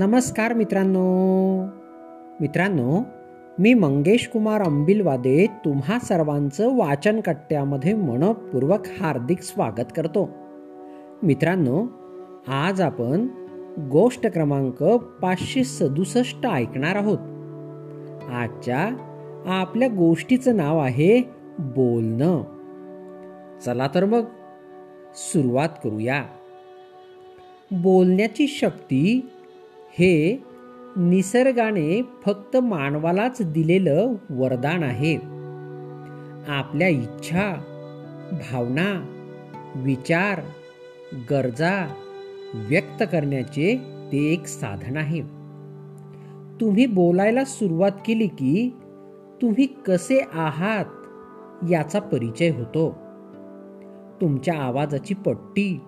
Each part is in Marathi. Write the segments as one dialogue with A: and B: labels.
A: नमस्कार मित्रांनो. मित्रांनो मी मंगेश कुमार अंबिलवादे तुम्हा सर्वांचं वाचन कट्ट्यामध्ये मनपूर्वक हार्दिक स्वागत करतो. मित्रांनो आज आपण गोष्ट क्रमांक पाचशे सदुसष्ट ऐकणार आहोत. आजच्या आपल्या गोष्टीचं नाव आहे बोलणं. चला तर मग सुरुवात करूया. बोलण्याची शक्ती हे निसर्गाने फक्त मानवालाच दिलेलं वरदान आहे. आपल्या इच्छा भावना विचार गरजा व्यक्त करण्याचे ते एक साधन आहे. तुम्ही बोलायला सुरुवात केली की तुम्ही कसे आहात याचा परिचय होतो. तुमच्या आवाजाची पट्टी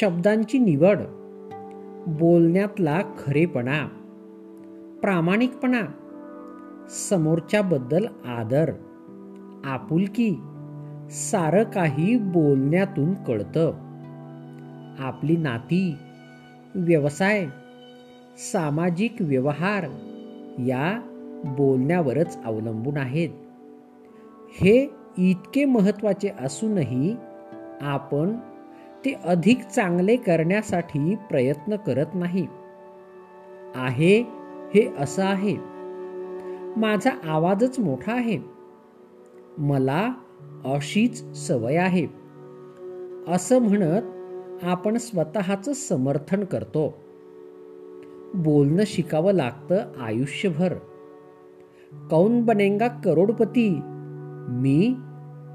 A: शब्दांची निवड बोलण्यातला खरेपणा प्रामाणिकपणा समोरच्याबद्दल आदर आपुलकी सारं काही बोलण्यातून कळतं. आपली नाती व्यवसाय सामाजिक व्यवहार या बोलण्यावरच अवलंबून आहेत. हे इतके महत्त्वाचे असूनही आपण ते अधिक चांगले करण्यासाठी प्रयत्न करत नाही. आहे हे असं आहे. माझा आवाजच मोठा आहे. मला अशीच सवय आहे. असं म्हणत आपण स्वतःच समर्थन करतो. बोलणं शिकावं लागतं आयुष्यभर. कौन बनेगा करोडपती? मी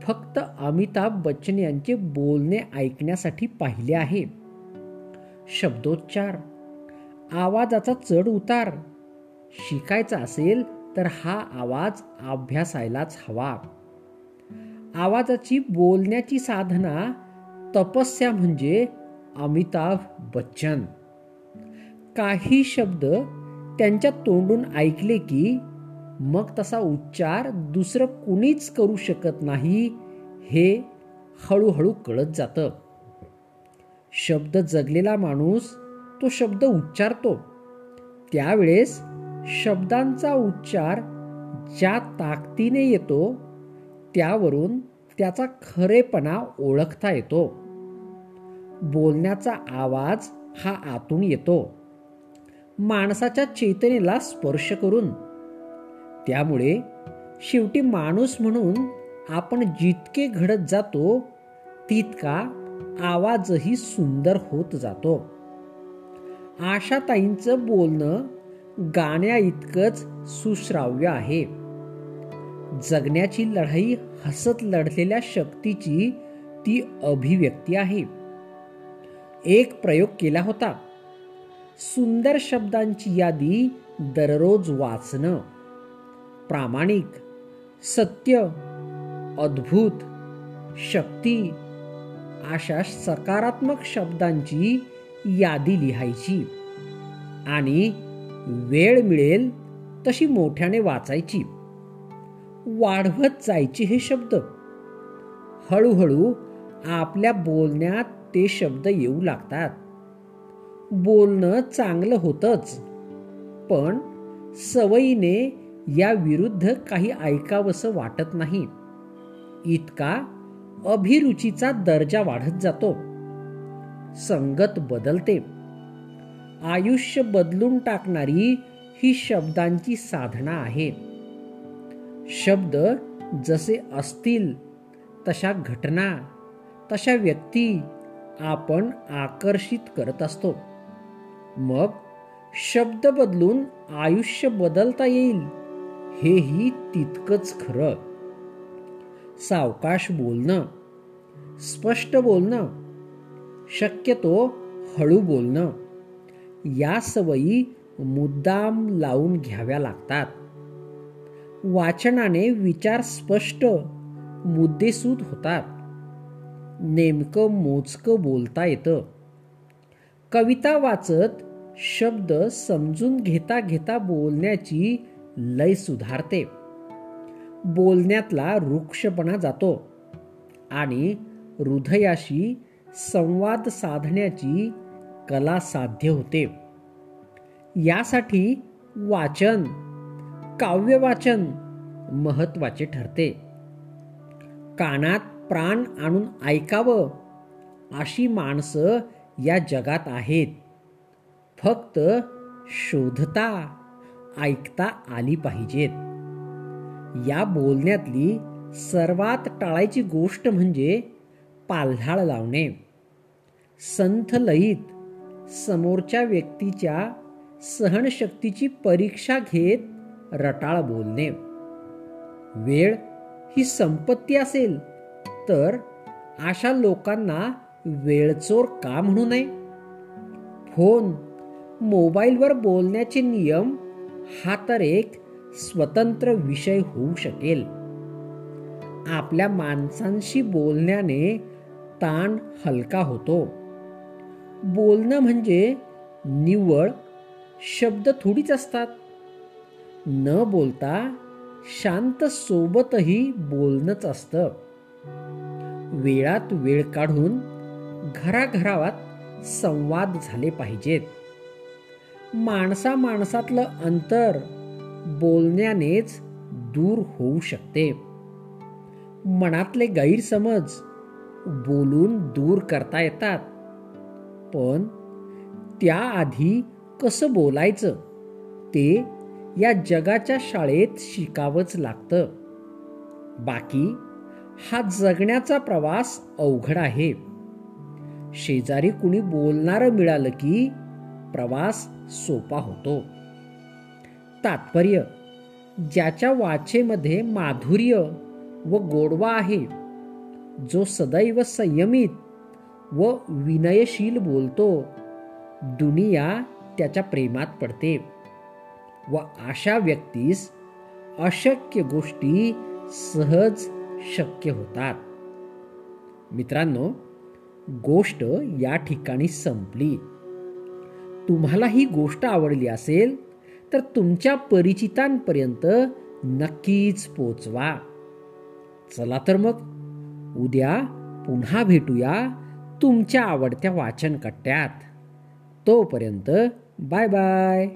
A: फक्त अमिताभ बच्चन यांचे बोलणे ऐकण्यासाठी पाहिले आहे. शब्दोच्चार. आवाजाचा चढ उतार. शिकायचा असेल तर हा आवाज अभ्यासायलाच हवा. आवाजाची बोलण्याची साधना तपस्या म्हणजे अमिताभ बच्चन. काही शब्द त्यांच्या तोंडून ऐकले की मग तसा उच्चार दुसरं कुणीच करू शकत नाही हे हळूहळू कळत जातं. शब्द जगलेला माणूस तो शब्द उच्चारतो. त्यावेळेस शब्दांचा उच्चार ज्या ताकदीने येतो त्यावरून त्याचा खरेपणा ओळखता येतो. बोलण्याचा आवाज हा आतून येतो. माणसाच्या चेतनेला स्पर्श करून त्यामुळे शेवटी माणूस म्हणून आपण जितके घडत जातो तितका आवाजही सुंदर होत जातो. आशाताईंचं बोलणं गाण्या इतकंच सुश्राव्य आहे. जगण्याची लढाई हसत लढलेल्या शक्तीची ती अभिव्यक्ती आहे. एक प्रयोग केला होता. सुंदर शब्दांची यादी दररोज वाचणं. प्रामाणिक सत्य अद्भुत शक्ती अशा सकारात्मक शब्दांची यादी लिहायची. आणि वेळ मिळेल तशी मोठ्याने वाचायची. वाढवत जायची हे शब्द. हळूहळू आपल्या बोलण्यात ते शब्द येऊ लागतात. बोलणं चांगलं होतच पण सवयीने या विरुद्ध काही ऐकावंसं वाटत नाही. इतका अभिरुचीचा दर्जा वाढत जातो. संगत बदलते. आयुष्य बदलून टाकणारी ही शब्दांची साधना आहे. शब्द जसे असतील तशा घटना तशा व्यक्ती आपण आकर्षित करत असतो. मग शब्द बदलून आयुष्य बदलता येईल. हेही तितकंच खरं. सावकाश बोलणं स्पष्ट बोलणं शक्यतो हळू बोलणं या सवयी मुद्दाम लावून घ्याव्या लागतात. वाचनाने विचार स्पष्ट मुद्देसूद होतात. नेमकं मोजकं बोलता येतं. कविता वाचत शब्द समजून घेता घेता बोलण्याची लय सुधारते. बोलण्यातला रुक्षपणा जातो आणि हृदयाशी संवाद साधण्याची कला साध्य होते. यासाठी वाचन काव्य वाचन महत्त्वाचे ठरते. कानात प्राण आणून ऐकावं अशी माणसं या जगात आहेत. फक्त शोधता ऐकता आली पाहिजेत. या बोलण्यातली सर्वात टाळायची गोष्ट म्हणजे पाल्हाळ लावणे. संथ लईत समोरच्या व्यक्तीच्या सहनशक्तीची परीक्षा घेत रटाळ बोलणे. वेळ ही संपत्ती असेल तर अशा लोकांना वेळचोर का म्हणू नये? फोन मोबाईलवर बोलण्याचे नियम हा तर एक स्वतंत्र विषय होऊ शकेल. आपल्या माणसांशी बोलण्याने ताण हलका होतो. बोलणं म्हणजे निव्वळ शब्द थोडीच असतात. न बोलता शांत सोबतही बोलणंच असतं. वेळात वेळ काढून घराघरावात संवाद झाले पाहिजेत. माणसा माणसातलं अंतर बोलण्यानेच दूर होऊ शकते. मनातले गैरसमज बोलून दूर करता येतात. पण त्याआधी कसं बोलायचं? ते या जगाच्या शाळेत शिकावंच लागतं. बाकी हा जगण्याचा प्रवास अवघड आहे. शेजारी कुणी बोलणारं मिळालं की प्रवास सोपा होतो. तात्पर्य ज्याच्या वाचेमध्ये माधुर्य व गोडवा आहे जो सदैव संयमित व विनयशील बोलतो दुनिया त्याच्या प्रेमात पडते व अशा व्यक्तीस अशक्य गोष्टी सहज शक्य होतात. मित्रांनो गोष्ट या ठिकाणी संपली. तुम्हाला ही गोष्ट आवडली असेल तर तुमच्या परिचितांपर्यंत नक्कीच पोचवा. चला तर मग उद्या पुन्हा भेटूया तुमच्या आवडत्या वाचन कट्ट्यात तोपर्यंत बाय बाय.